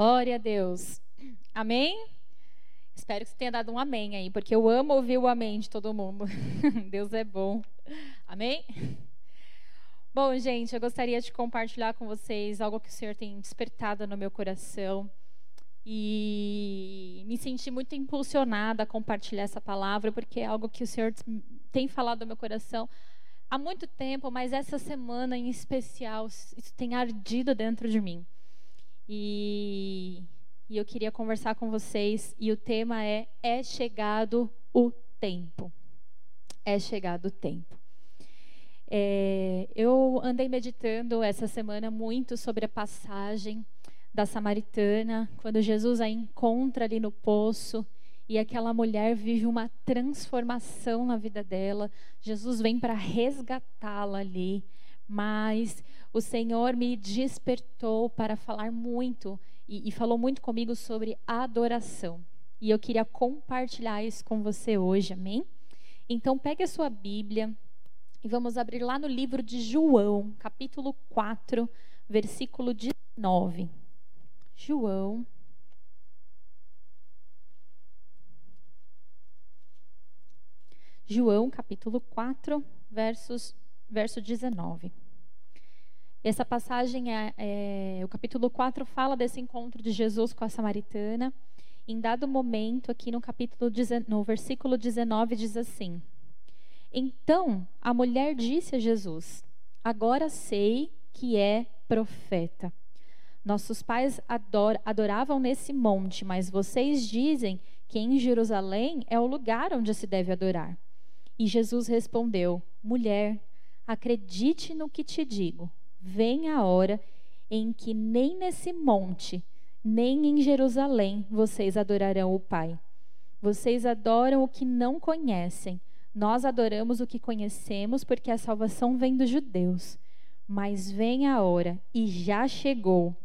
Glória a Deus. Amém? Espero que você tenha dado um amém aí, porque eu amo ouvir o amém de todo mundo. Deus é bom. Amém? Bom, gente, eu gostaria de compartilhar com vocês algo que o Senhor tem despertado no meu coração. E me senti muito impulsionada a compartilhar essa palavra, porque é algo que o Senhor tem falado no meu coração há muito tempo, mas essa semana em especial, isso tem ardido dentro de mim. E, e eu queria conversar com vocês, e o tema é: É chegado o tempo. É chegado o tempo. É, eu andei meditando essa semana muito sobre a passagem da samaritana, quando Jesus a encontra ali no poço e aquela mulher vive uma transformação na vida dela. Jesus vem para resgatá-la ali, mas o Senhor me despertou para falar muito e, e falou muito comigo sobre adoração. E eu queria compartilhar isso com você hoje, amém? Então, pegue a sua Bíblia e vamos abrir lá no livro de João, capítulo 4, versículo 19. João João, capítulo 4, versos, verso 19. Essa passagem, é, é, o capítulo 4 fala desse encontro de Jesus com a samaritana. Em dado momento, aqui no capítulo, no versículo 19, diz assim: Então a mulher disse a Jesus: Agora sei que é profeta. Nossos pais ador, adoravam nesse monte, mas vocês dizem que em Jerusalém é o lugar onde se deve adorar. E Jesus respondeu: Mulher, acredite no que te digo. Vem a hora em que nem nesse monte, nem em Jerusalém vocês adorarão o Pai. Vocês adoram o que não conhecem. Nós adoramos o que conhecemos, porque a salvação vem dos judeus. Mas vem a hora, e já chegou,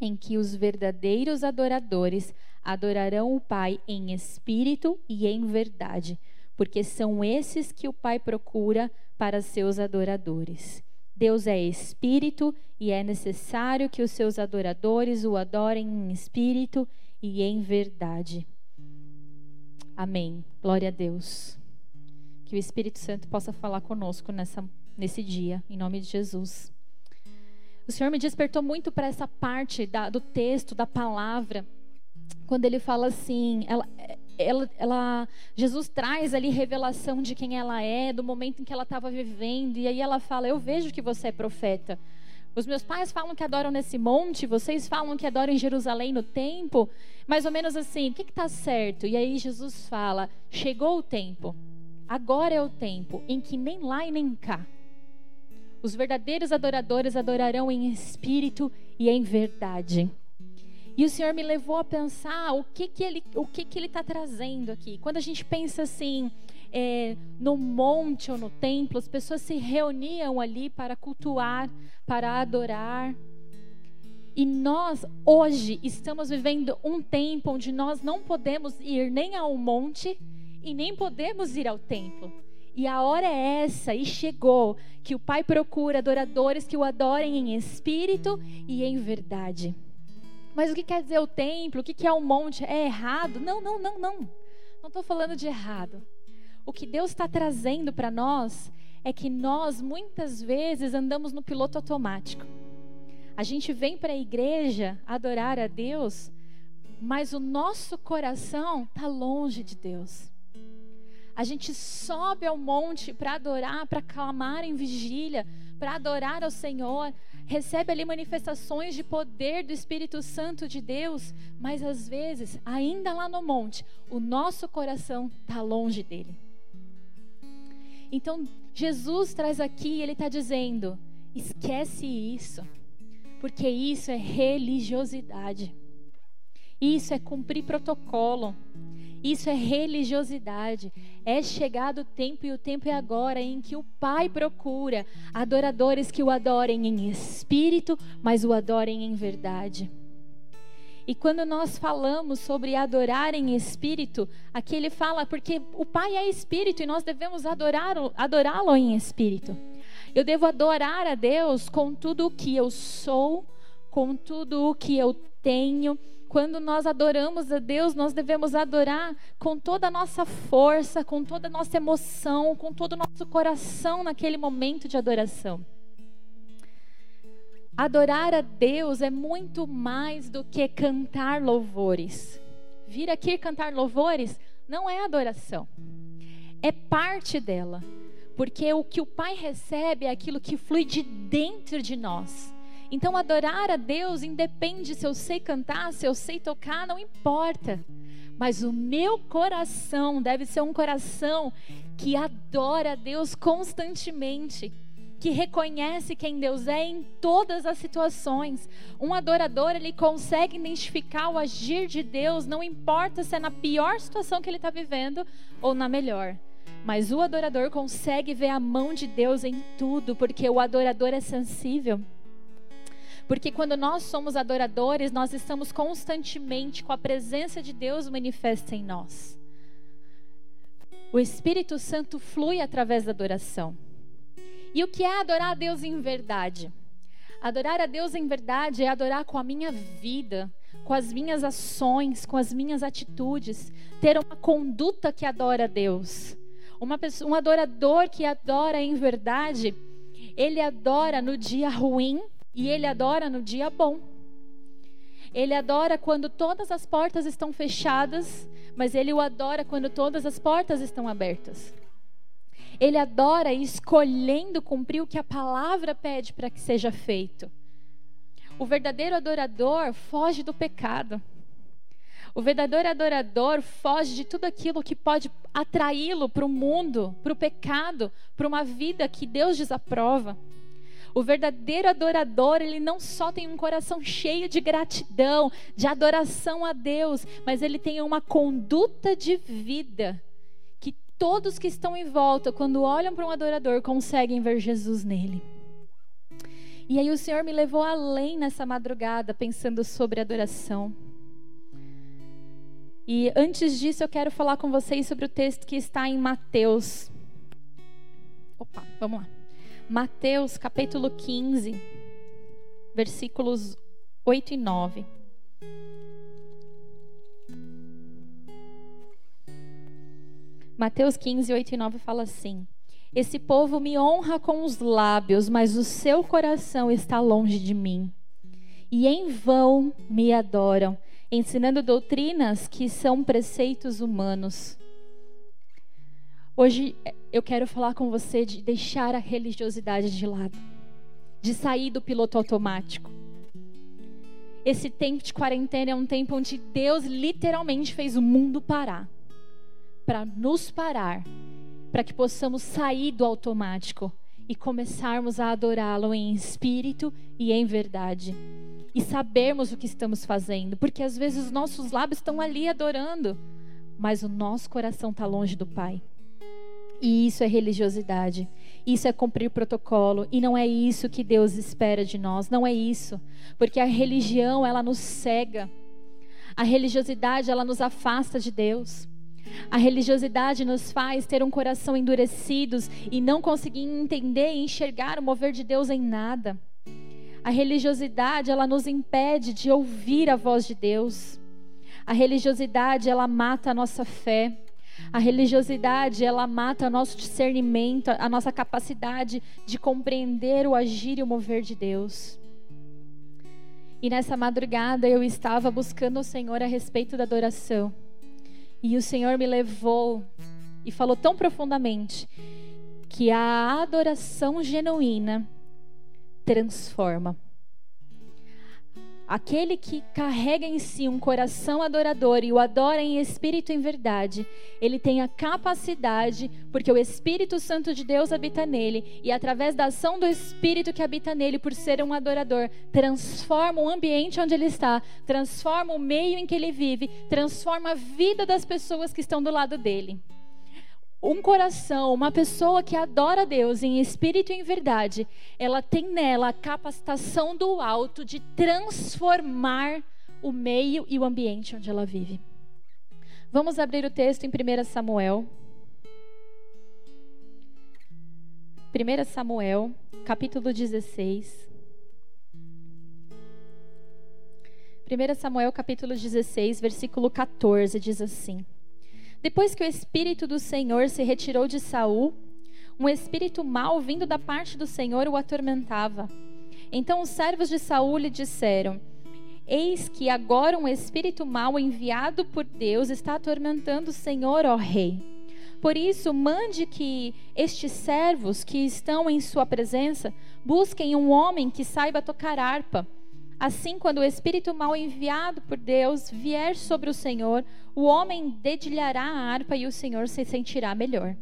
em que os verdadeiros adoradores adorarão o Pai em espírito e em verdade porque são esses que o Pai procura para seus adoradores. Deus é espírito e é necessário que os seus adoradores o adorem em espírito e em verdade. Amém. Glória a Deus. Que o Espírito Santo possa falar conosco nessa, nesse dia, em nome de Jesus. O Senhor me despertou muito para essa parte da, do texto, da palavra, quando ele fala assim: ela, ela, ela, Jesus traz ali revelação de quem ela é, do momento em que ela estava vivendo, e aí ela fala: Eu vejo que você é profeta. Os meus pais falam que adoram nesse monte, vocês falam que adoram em Jerusalém no templo, mais ou menos assim, o que está certo? E aí Jesus fala: Chegou o tempo, agora é o tempo em que nem lá e nem cá. Os verdadeiros adoradores adorarão em espírito e em verdade. E o Senhor me levou a pensar o que que ele o que que ele está trazendo aqui. Quando a gente pensa assim é, no monte ou no templo, as pessoas se reuniam ali para cultuar, para adorar. E nós hoje estamos vivendo um tempo onde nós não podemos ir nem ao monte e nem podemos ir ao templo. E a hora é essa, e chegou, que o Pai procura adoradores que o adorem em espírito e em verdade. Mas o que quer dizer o templo? O que é o monte? É errado? Não, não, não, não. Não estou falando de errado. O que Deus está trazendo para nós é que nós muitas vezes andamos no piloto automático. A gente vem para a igreja adorar a Deus, mas o nosso coração está longe de Deus. A gente sobe ao monte para adorar, para clamar em vigília, para adorar ao Senhor, recebe ali manifestações de poder do Espírito Santo de Deus, mas às vezes, ainda lá no monte, o nosso coração está longe dele. Então, Jesus traz aqui, ele está dizendo: esquece isso, porque isso é religiosidade, isso é cumprir protocolo. Isso é religiosidade. É chegado o tempo e o tempo é agora em que o Pai procura adoradores que o adorem em espírito, mas o adorem em verdade. E quando nós falamos sobre adorar em espírito, aqui ele fala porque o Pai é espírito e nós devemos adorá-lo adorá em espírito. Eu devo adorar a Deus com tudo o que eu sou, com tudo o que eu tenho. Quando nós adoramos a Deus, nós devemos adorar com toda a nossa força, com toda a nossa emoção, com todo o nosso coração naquele momento de adoração. Adorar a Deus é muito mais do que cantar louvores. Vir aqui cantar louvores não é adoração, é parte dela. Porque o que o Pai recebe é aquilo que flui de dentro de nós. Então, adorar a Deus independe se eu sei cantar, se eu sei tocar, não importa. Mas o meu coração deve ser um coração que adora a Deus constantemente, que reconhece quem Deus é em todas as situações. Um adorador, ele consegue identificar o agir de Deus, não importa se é na pior situação que ele está vivendo ou na melhor. Mas o adorador consegue ver a mão de Deus em tudo, porque o adorador é sensível. Porque quando nós somos adoradores, nós estamos constantemente com a presença de Deus manifesta em nós. O Espírito Santo flui através da adoração. E o que é adorar a Deus em verdade? Adorar a Deus em verdade é adorar com a minha vida, com as minhas ações, com as minhas atitudes, ter uma conduta que adora a Deus. Uma pessoa, um adorador que adora em verdade, ele adora no dia ruim e ele adora no dia bom. Ele adora quando todas as portas estão fechadas, mas ele o adora quando todas as portas estão abertas. Ele adora escolhendo cumprir o que a palavra pede para que seja feito. O verdadeiro adorador foge do pecado. O verdadeiro adorador foge de tudo aquilo que pode atraí-lo para o mundo, para o pecado, para uma vida que Deus desaprova. O verdadeiro adorador, ele não só tem um coração cheio de gratidão, de adoração a Deus, mas ele tem uma conduta de vida que todos que estão em volta, quando olham para um adorador, conseguem ver Jesus nele. E aí o Senhor me levou além nessa madrugada, pensando sobre adoração. E antes disso, eu quero falar com vocês sobre o texto que está em Mateus. Opa, vamos lá. Mateus capítulo 15, versículos 8 e 9. Mateus 15, 8 e 9 fala assim: Esse povo me honra com os lábios, mas o seu coração está longe de mim. E em vão me adoram ensinando doutrinas que são preceitos humanos. Hoje eu quero falar com você de deixar a religiosidade de lado, de sair do piloto automático. Esse tempo de quarentena é um tempo onde Deus literalmente fez o mundo parar para nos parar, para que possamos sair do automático e começarmos a adorá-lo em espírito e em verdade e sabermos o que estamos fazendo, porque às vezes os nossos lábios estão ali adorando, mas o nosso coração está longe do Pai. E isso é religiosidade. Isso é cumprir protocolo e não é isso que Deus espera de nós, não é isso. Porque a religião, ela nos cega. A religiosidade, ela nos afasta de Deus. A religiosidade nos faz ter um coração endurecidos e não conseguir entender e enxergar o mover de Deus em nada. A religiosidade, ela nos impede de ouvir a voz de Deus. A religiosidade, ela mata a nossa fé. A religiosidade, ela mata o nosso discernimento, a nossa capacidade de compreender o agir e o mover de Deus. E nessa madrugada eu estava buscando o Senhor a respeito da adoração. E o Senhor me levou e falou tão profundamente que a adoração genuína transforma. Aquele que carrega em si um coração adorador e o adora em espírito e em verdade, ele tem a capacidade, porque o Espírito Santo de Deus habita nele, e através da ação do Espírito que habita nele, por ser um adorador, transforma o ambiente onde ele está, transforma o meio em que ele vive, transforma a vida das pessoas que estão do lado dele um coração, uma pessoa que adora Deus em espírito e em verdade, ela tem nela a capacitação do alto de transformar o meio e o ambiente onde ela vive. Vamos abrir o texto em 1 Samuel. 1 Samuel, capítulo 16. 1 Samuel capítulo 16, versículo 14, diz assim: Depois que o espírito do Senhor se retirou de Saul, um espírito mau vindo da parte do Senhor o atormentava. Então os servos de Saul lhe disseram: Eis que agora um espírito mau enviado por Deus está atormentando o Senhor, ó rei. Por isso, mande que estes servos que estão em sua presença busquem um homem que saiba tocar harpa Assim, quando o espírito mal enviado por Deus vier sobre o Senhor, o homem dedilhará a harpa e o Senhor se sentirá melhor.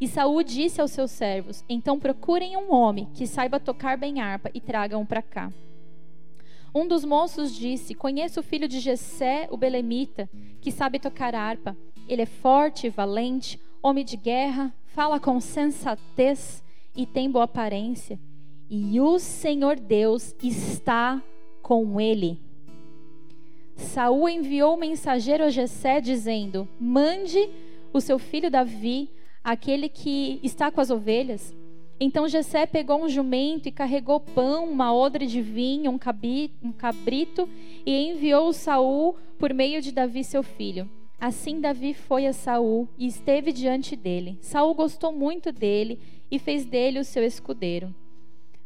E Saul disse aos seus servos: Então procurem um homem que saiba tocar bem harpa e tragam para cá. Um dos moços disse: Conheço o filho de Jessé, o belemita, que sabe tocar harpa. Ele é forte e valente, homem de guerra, fala com sensatez e tem boa aparência. E o Senhor Deus está com ele. Saul enviou mensageiro a Jessé dizendo: Mande o seu filho Davi, aquele que está com as ovelhas. Então Jessé pegou um jumento e carregou pão, uma odre de vinho, um, um cabrito e enviou Saul por meio de Davi seu filho. Assim Davi foi a Saul e esteve diante dele. Saul gostou muito dele e fez dele o seu escudeiro.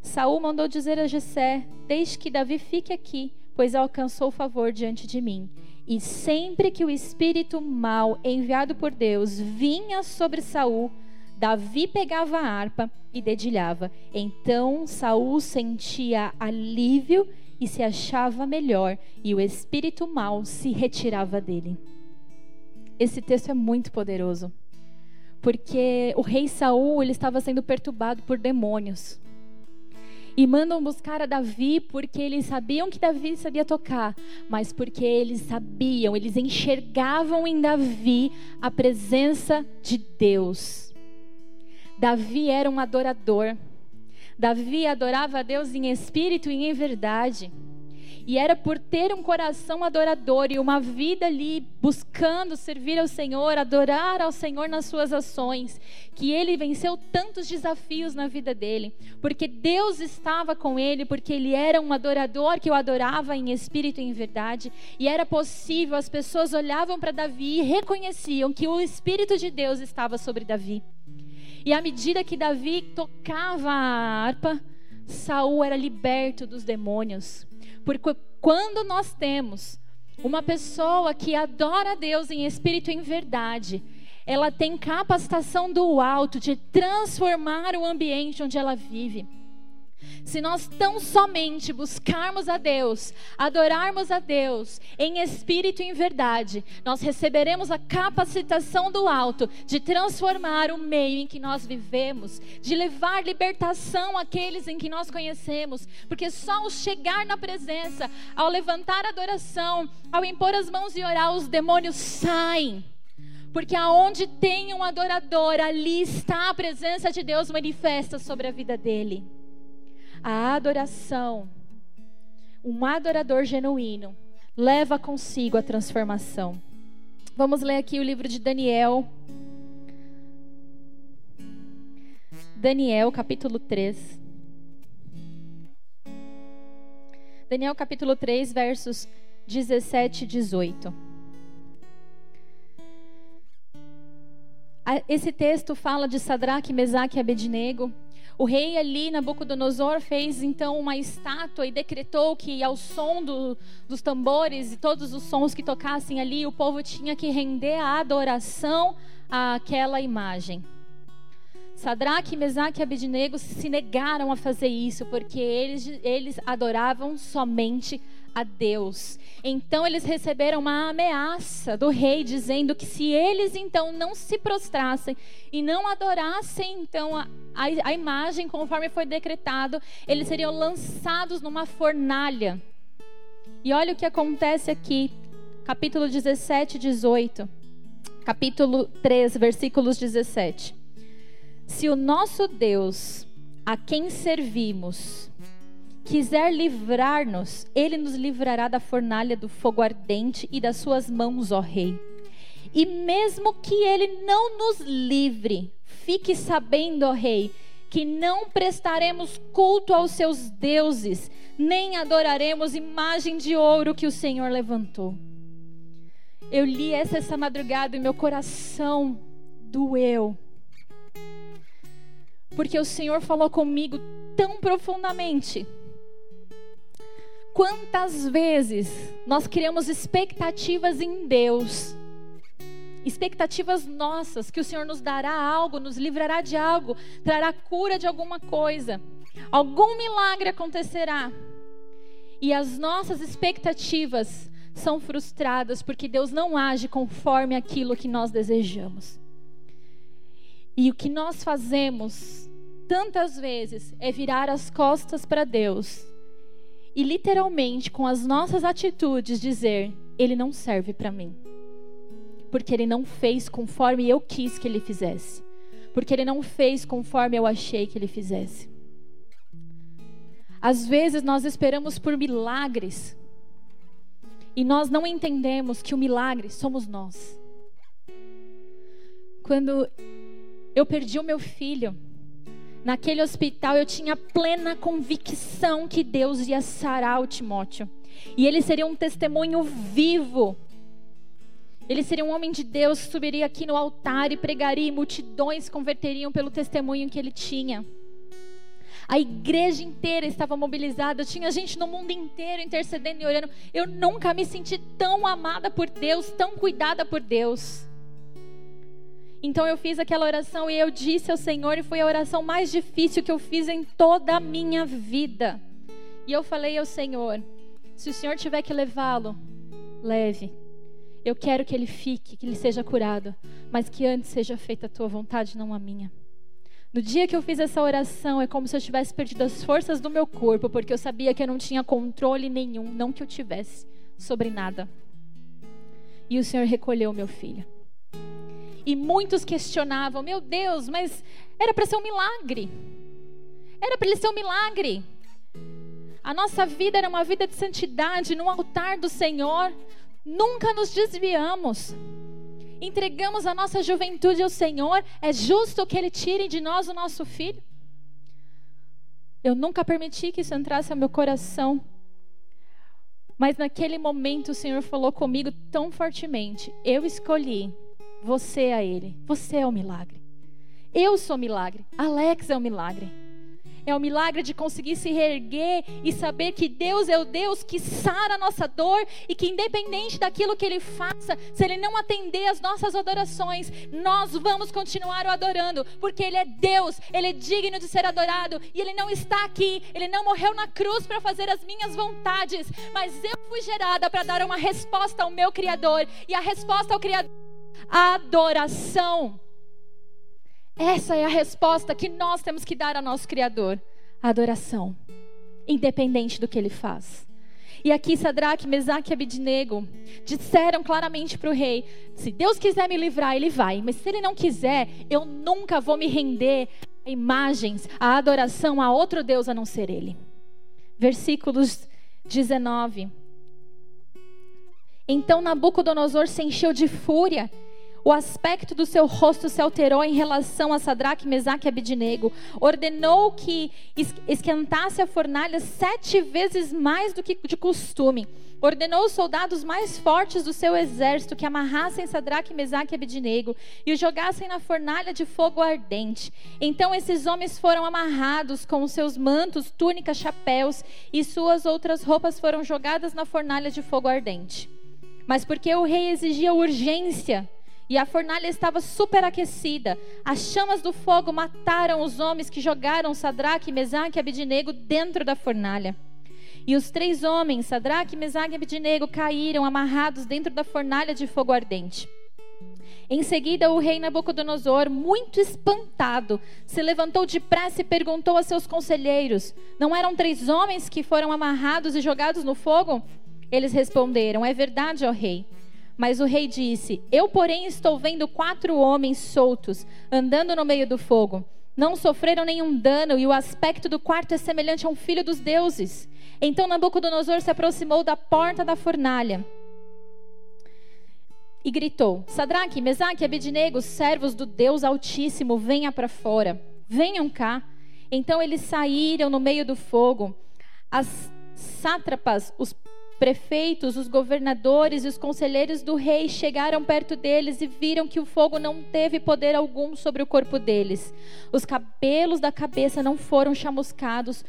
Saul mandou dizer a Jessé: Deixe que Davi fique aqui, pois alcançou favor diante de mim. E sempre que o espírito mau enviado por Deus vinha sobre Saul, Davi pegava a harpa e dedilhava. Então Saul sentia alívio e se achava melhor, e o espírito mau se retirava dele. Esse texto é muito poderoso, porque o rei Saul ele estava sendo perturbado por demônios e mandam buscar a Davi porque eles sabiam que Davi sabia tocar, mas porque eles sabiam, eles enxergavam em Davi a presença de Deus. Davi era um adorador. Davi adorava a Deus em espírito e em verdade. E era por ter um coração adorador e uma vida ali buscando servir ao Senhor, adorar ao Senhor nas suas ações, que ele venceu tantos desafios na vida dele. Porque Deus estava com ele, porque ele era um adorador que o adorava em espírito e em verdade. E era possível, as pessoas olhavam para Davi e reconheciam que o Espírito de Deus estava sobre Davi. E à medida que Davi tocava a harpa, Saul era liberto dos demônios. Porque quando nós temos uma pessoa que adora a Deus em espírito e em verdade, ela tem capacitação do alto de transformar o ambiente onde ela vive. Se nós tão somente buscarmos a Deus, adorarmos a Deus em espírito e em verdade, nós receberemos a capacitação do alto de transformar o meio em que nós vivemos, de levar libertação àqueles em que nós conhecemos, porque só o chegar na presença, ao levantar a adoração, ao impor as mãos e orar, os demônios saem. Porque aonde tem um adorador, ali está a presença de Deus manifesta sobre a vida dele a adoração, um adorador genuíno, leva consigo a transformação. Vamos ler aqui o livro de Daniel. Daniel, capítulo 3. Daniel, capítulo 3, versos 17 e 18. Esse texto fala de Sadraque, Mesaque e Abednego o rei ali, Nabucodonosor, fez então uma estátua e decretou que ao som do, dos tambores e todos os sons que tocassem ali, o povo tinha que render a adoração àquela imagem. Sadraque, Mesaque e Abednego se negaram a fazer isso, porque eles, eles adoravam somente a Deus. Então eles receberam uma ameaça do rei dizendo que se eles então não se prostrassem e não adorassem então a, a, a imagem conforme foi decretado, eles seriam lançados numa fornalha. E olha o que acontece aqui, capítulo 17 e 18. Capítulo 3, versículos 17. Se o nosso Deus, a quem servimos, quiser livrar-nos, ele nos livrará da fornalha do fogo ardente e das suas mãos, ó Rei. E mesmo que ele não nos livre, fique sabendo, ó Rei, que não prestaremos culto aos seus deuses, nem adoraremos imagem de ouro que o Senhor levantou. Eu li essa essa madrugada e meu coração doeu. Porque o Senhor falou comigo tão profundamente. Quantas vezes nós criamos expectativas em Deus, expectativas nossas, que o Senhor nos dará algo, nos livrará de algo, trará cura de alguma coisa, algum milagre acontecerá. E as nossas expectativas são frustradas porque Deus não age conforme aquilo que nós desejamos. E o que nós fazemos tantas vezes é virar as costas para Deus e literalmente com as nossas atitudes dizer: Ele não serve para mim. Porque Ele não fez conforme eu quis que Ele fizesse. Porque Ele não fez conforme eu achei que Ele fizesse. Às vezes nós esperamos por milagres e nós não entendemos que o milagre somos nós. Quando eu perdi o meu filho, naquele hospital eu tinha plena convicção que Deus ia sarar o Timóteo. E ele seria um testemunho vivo. Ele seria um homem de Deus que subiria aqui no altar e pregaria, e multidões converteriam pelo testemunho que ele tinha. A igreja inteira estava mobilizada, tinha gente no mundo inteiro intercedendo e orando. Eu nunca me senti tão amada por Deus, tão cuidada por Deus. Então eu fiz aquela oração e eu disse ao Senhor, e foi a oração mais difícil que eu fiz em toda a minha vida. E eu falei ao Senhor: se o Senhor tiver que levá-lo, leve. Eu quero que ele fique, que ele seja curado, mas que antes seja feita a tua vontade, não a minha. No dia que eu fiz essa oração, é como se eu tivesse perdido as forças do meu corpo, porque eu sabia que eu não tinha controle nenhum, não que eu tivesse, sobre nada. E o Senhor recolheu meu filho. E muitos questionavam: Meu Deus, mas era para ser um milagre. Era para ele ser um milagre. A nossa vida era uma vida de santidade no altar do Senhor. Nunca nos desviamos entregamos a nossa juventude ao Senhor, é justo que Ele tire de nós o nosso filho? Eu nunca permiti que isso entrasse ao meu coração. Mas naquele momento o Senhor falou comigo tão fortemente: Eu escolhi você a Ele. Você é o milagre. Eu sou o milagre. Alex é o milagre. É o milagre de conseguir se reerguer e saber que Deus é o Deus que sara a nossa dor e que, independente daquilo que Ele faça, se Ele não atender as nossas adorações, nós vamos continuar o adorando, porque Ele é Deus, Ele é digno de ser adorado e Ele não está aqui, Ele não morreu na cruz para fazer as minhas vontades, mas eu fui gerada para dar uma resposta ao meu Criador e a resposta ao Criador adoração. Essa é a resposta que nós temos que dar ao nosso Criador: adoração, independente do que ele faz. E aqui Sadraque, Mesaque e Abidnego disseram claramente para o rei: se Deus quiser me livrar, ele vai, mas se ele não quiser, eu nunca vou me render a imagens, a adoração a outro Deus a não ser ele. Versículos 19. Então Nabucodonosor se encheu de fúria o aspecto do seu rosto se alterou em relação a Sadraque, Mesaque e Abidinego. Ordenou que esquentasse a fornalha sete vezes mais do que de costume. Ordenou os soldados mais fortes do seu exército que amarrassem Sadraque, Mesaque e Abidinego e os jogassem na fornalha de fogo ardente. Então esses homens foram amarrados com os seus mantos, túnicas, chapéus e suas outras roupas foram jogadas na fornalha de fogo ardente. Mas porque o rei exigia urgência, e a fornalha estava superaquecida. As chamas do fogo mataram os homens que jogaram Sadraque, Mesaque e Abidinego dentro da fornalha. E os três homens, Sadraque, Mesaque e Abidinego, caíram amarrados dentro da fornalha de fogo ardente. Em seguida, o rei Nabucodonosor, muito espantado, se levantou depressa e perguntou a seus conselheiros: Não eram três homens que foram amarrados e jogados no fogo? Eles responderam: É verdade, ó rei. Mas o rei disse: Eu, porém, estou vendo quatro homens soltos, andando no meio do fogo. Não sofreram nenhum dano, e o aspecto do quarto é semelhante a um filho dos deuses. Então Nabucodonosor se aproximou da porta da fornalha e gritou: Sadraque, Mesaque e Abednego, servos do Deus Altíssimo, venha para fora. Venham cá. Então eles saíram no meio do fogo. As sátrapas, os prefeitos, os governadores e os conselheiros do rei chegaram perto deles e viram que o fogo não teve poder algum sobre o corpo deles. Os cabelos da cabeça não foram chamuscados,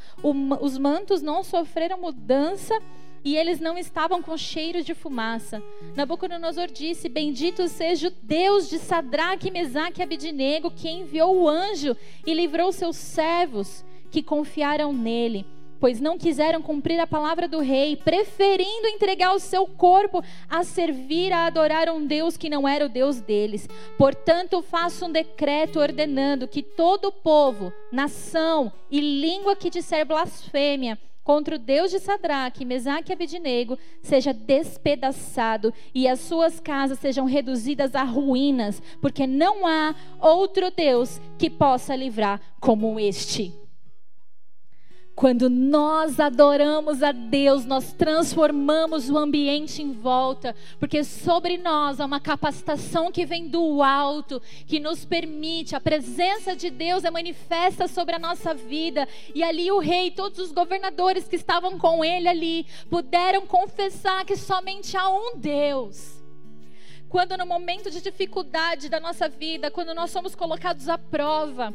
os mantos não sofreram mudança e eles não estavam com cheiro de fumaça. Nabucodonosor disse: Bendito seja o Deus de Sadraque, Mesaque e Abidinego, que enviou o anjo e livrou seus servos que confiaram nele pois não quiseram cumprir a palavra do rei, preferindo entregar o seu corpo a servir a adorar um Deus que não era o Deus deles. Portanto, faço um decreto ordenando que todo povo, nação e língua que disser blasfêmia contra o Deus de Sadraque, Mesaque e Abidinego seja despedaçado e as suas casas sejam reduzidas a ruínas, porque não há outro Deus que possa livrar como este. Quando nós adoramos a Deus, nós transformamos o ambiente em volta, porque sobre nós há uma capacitação que vem do alto, que nos permite, a presença de Deus é manifesta sobre a nossa vida. E ali o rei, todos os governadores que estavam com ele ali, puderam confessar que somente há um Deus. Quando no momento de dificuldade da nossa vida, quando nós somos colocados à prova,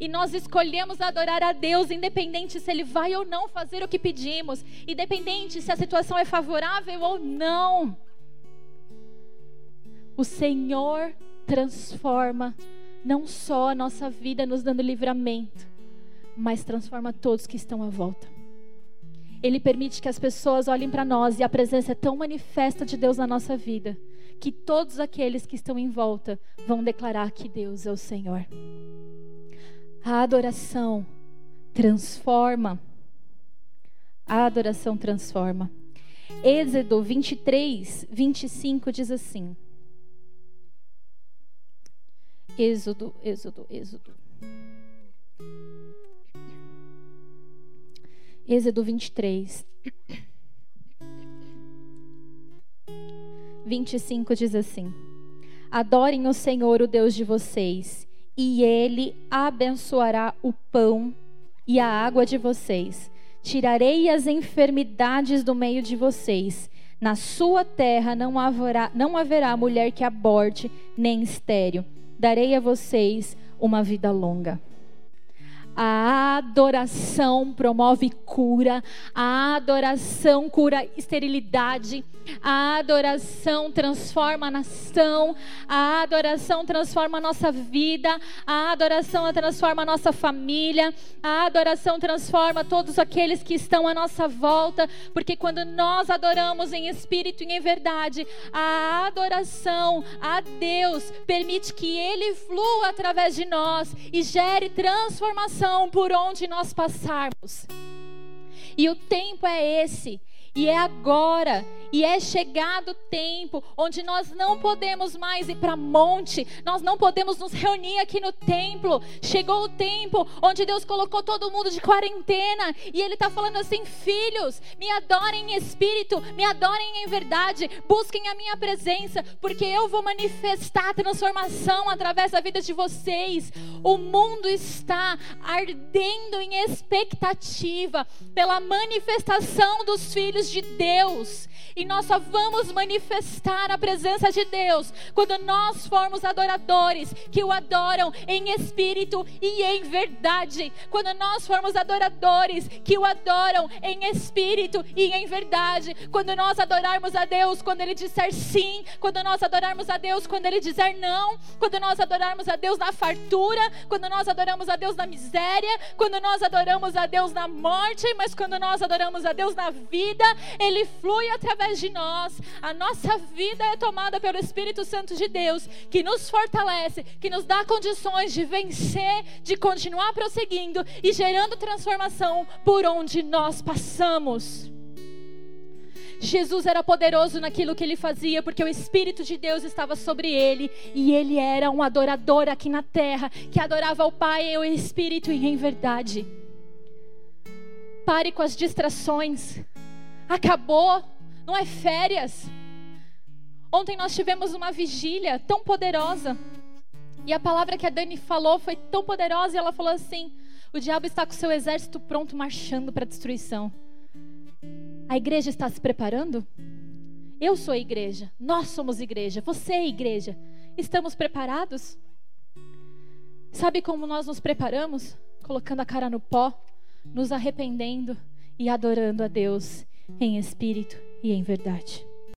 e nós escolhemos adorar a Deus, independente se Ele vai ou não fazer o que pedimos, independente se a situação é favorável ou não. O Senhor transforma não só a nossa vida nos dando livramento, mas transforma todos que estão à volta. Ele permite que as pessoas olhem para nós e a presença é tão manifesta de Deus na nossa vida que todos aqueles que estão em volta vão declarar que Deus é o Senhor. A adoração transforma. A adoração transforma. Êxodo 23, 25 diz assim. Êxodo, Êxodo, Êxodo. Êxodo 23. 25 diz assim: Adorem o Senhor, o Deus de vocês, e ele abençoará o pão e a água de vocês. Tirarei as enfermidades do meio de vocês. Na sua terra não haverá, não haverá mulher que aborte, nem estéreo. Darei a vocês uma vida longa. A adoração promove cura, a adoração cura esterilidade, a adoração transforma a nação, a adoração transforma a nossa vida, a adoração transforma a nossa família, a adoração transforma todos aqueles que estão à nossa volta, porque quando nós adoramos em espírito e em verdade, a adoração a Deus permite que Ele flua através de nós e gere transformação por onde nós passarmos. E o tempo é esse, e é agora e é chegado o tempo onde nós não podemos mais ir para monte, nós não podemos nos reunir aqui no templo. Chegou o tempo onde Deus colocou todo mundo de quarentena e Ele está falando assim: filhos, me adorem em espírito, me adorem em verdade, busquem a minha presença, porque eu vou manifestar a transformação através da vida de vocês. O mundo está ardendo em expectativa pela manifestação dos filhos de Deus. E nós só vamos manifestar a presença de Deus quando nós formos adoradores que o adoram em espírito e em verdade. Quando nós formos adoradores que o adoram em espírito e em verdade. Quando nós adorarmos a Deus quando Ele disser sim. Quando nós adorarmos a Deus quando Ele disser não. Quando nós adorarmos a Deus na fartura. Quando nós adoramos a Deus na miséria. Quando nós adoramos a Deus na morte. Mas quando nós adoramos a Deus na vida, Ele flui através através de nós, a nossa vida é tomada pelo Espírito Santo de Deus, que nos fortalece, que nos dá condições de vencer, de continuar prosseguindo e gerando transformação por onde nós passamos. Jesus era poderoso naquilo que ele fazia, porque o Espírito de Deus estava sobre ele, e ele era um adorador aqui na terra, que adorava o Pai em Espírito e em verdade. Pare com as distrações. Acabou não é férias. Ontem nós tivemos uma vigília tão poderosa. E a palavra que a Dani falou foi tão poderosa e ela falou assim: O diabo está com seu exército pronto, marchando para a destruição. A igreja está se preparando? Eu sou a igreja, nós somos igreja, você é a igreja. Estamos preparados? Sabe como nós nos preparamos? Colocando a cara no pó, nos arrependendo e adorando a Deus em espírito e em verdade.